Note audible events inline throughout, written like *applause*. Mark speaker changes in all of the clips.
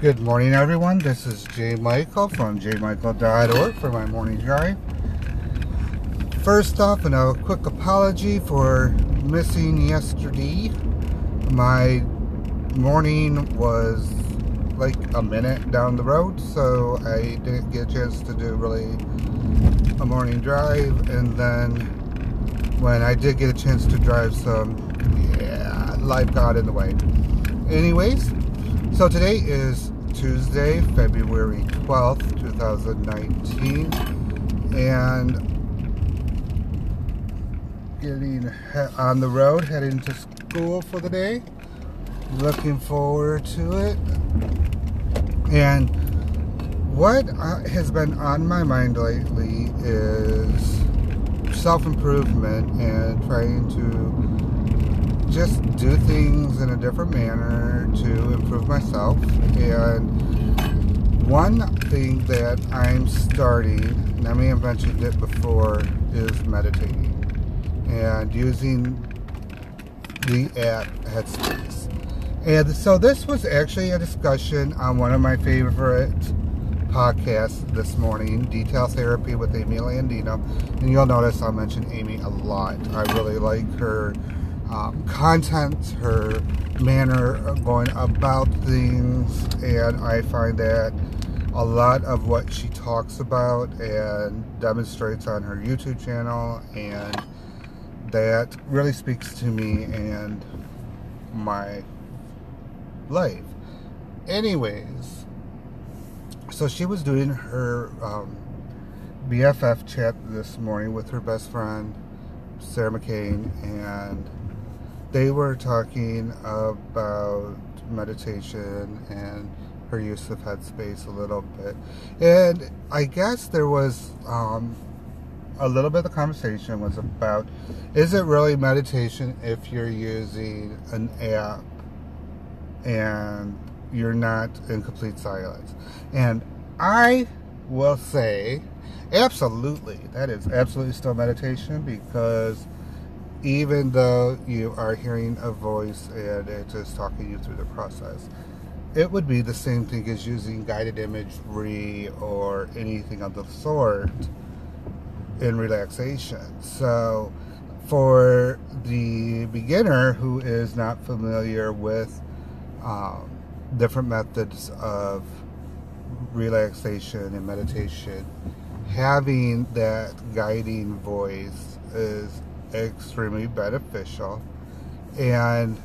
Speaker 1: Good morning, everyone. This is Jay Michael from jmichael.org for my morning drive. First off, and a quick apology for missing yesterday. My morning was like a minute down the road, so I didn't get a chance to do really a morning drive. And then when I did get a chance to drive some, yeah, life got in the way. Anyways, so today is Tuesday, February 12th, 2019, and getting on the road, heading to school for the day. Looking forward to it. And what uh, has been on my mind lately is self improvement and trying to just do things in a different manner to improve myself. And one thing that I'm starting, and I may have mentioned it before, is meditating and using the app Headspace. And so this was actually a discussion on one of my favorite podcasts this morning, Detail Therapy with Amy Landino. And you'll notice I'll mention Amy a lot. I really like her um, content, her manner of going about things, and I find that a lot of what she talks about and demonstrates on her YouTube channel, and that really speaks to me and my life. Anyways, so she was doing her um, BFF chat this morning with her best friend, Sarah McCain, and they were talking about meditation and her use of headspace a little bit. And I guess there was um, a little bit of the conversation was about is it really meditation if you're using an app and you're not in complete silence? And I will say, absolutely, that is absolutely still meditation because even though you are hearing a voice and it is talking you through the process, it would be the same thing as using guided imagery or anything of the sort in relaxation. So, for the beginner who is not familiar with um, different methods of relaxation and meditation, having that guiding voice is extremely beneficial. And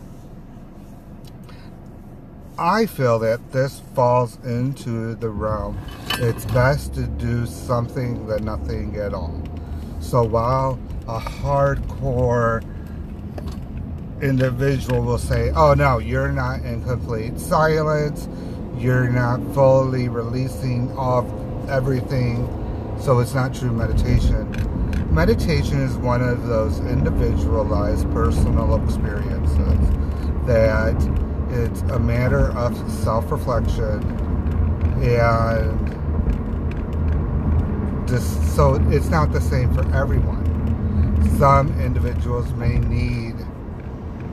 Speaker 1: I feel that this falls into the realm. It's best to do something than nothing at all. So while a hardcore individual will say, oh no, you're not in complete silence, you're not fully releasing off everything, so it's not true meditation meditation is one of those individualized personal experiences that it's a matter of self-reflection and just so it's not the same for everyone. Some individuals may need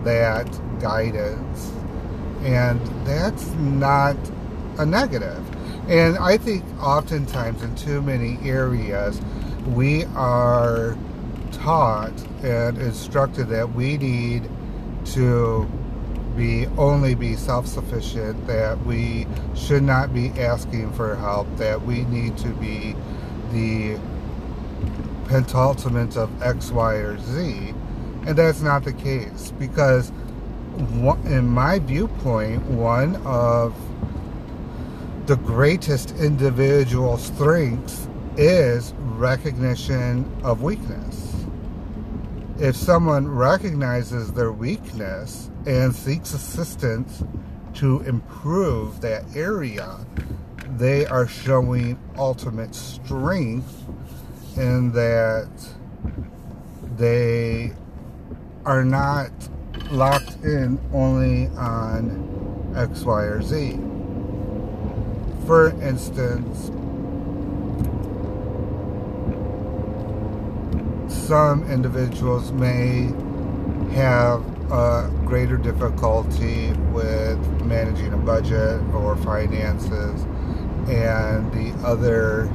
Speaker 1: that guidance and that's not a negative and i think oftentimes in too many areas we are taught and instructed that we need to be only be self-sufficient that we should not be asking for help that we need to be the pentultimate of x y or z. And that's not the case because in my viewpoint one of the greatest individual strength is recognition of weakness. If someone recognizes their weakness and seeks assistance to improve that area, they are showing ultimate strength in that they are not locked in only on X, Y, or Z. For instance, some individuals may have a greater difficulty with managing a budget or finances, and the other,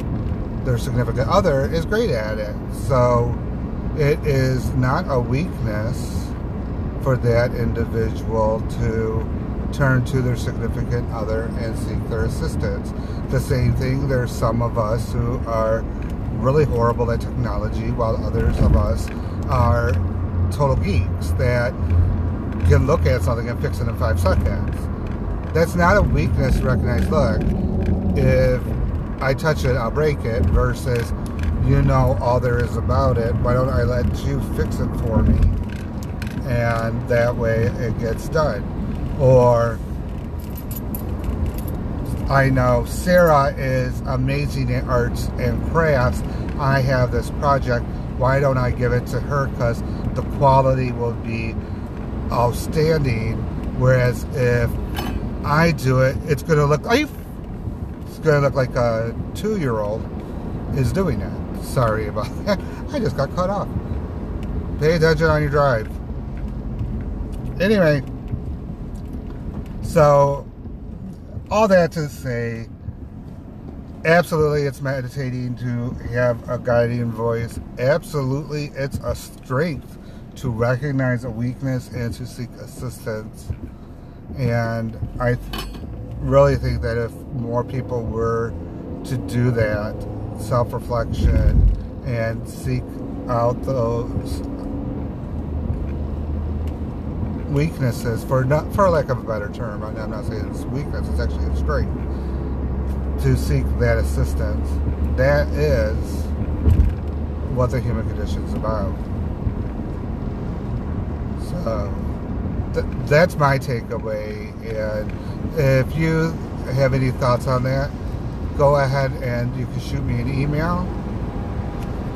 Speaker 1: their significant other, is great at it. So it is not a weakness for that individual to turn to their significant other and seek their assistance. The same thing, there's some of us who are really horrible at technology, while others of us are total geeks that can look at something and fix it in five seconds. That's not a weakness to recognize, look, if I touch it, I'll break it, versus you know all there is about it, why don't I let you fix it for me? And that way it gets done. Or I know Sarah is amazing in arts and crafts. I have this project. Why don't I give it to her? Because the quality will be outstanding. Whereas if I do it, it's going to look like it's going to look like a two-year-old is doing it. Sorry about *laughs* that. I just got cut off. Pay attention on your drive. Anyway, so all that to say, absolutely it's meditating to have a guiding voice. Absolutely it's a strength to recognize a weakness and to seek assistance. And I th- really think that if more people were to do that, self reflection, and seek out those weaknesses, for not for lack of a better term, I'm not saying it's weakness, it's actually a strength, to seek that assistance. That is what the human condition is about. So th- that's my takeaway. And if you have any thoughts on that, go ahead and you can shoot me an email.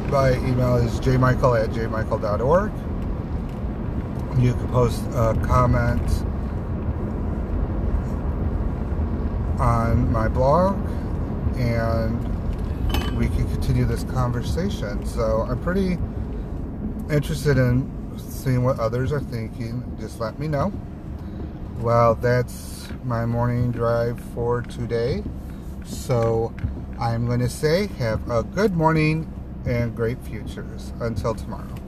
Speaker 1: My email is jmichael at jmichael.org. You can post uh, a comment on my blog and we can continue this conversation. So I'm pretty interested in seeing what others are thinking. Just let me know. Well, that's my morning drive for today. So I'm going to say have a good morning and great futures. Until tomorrow.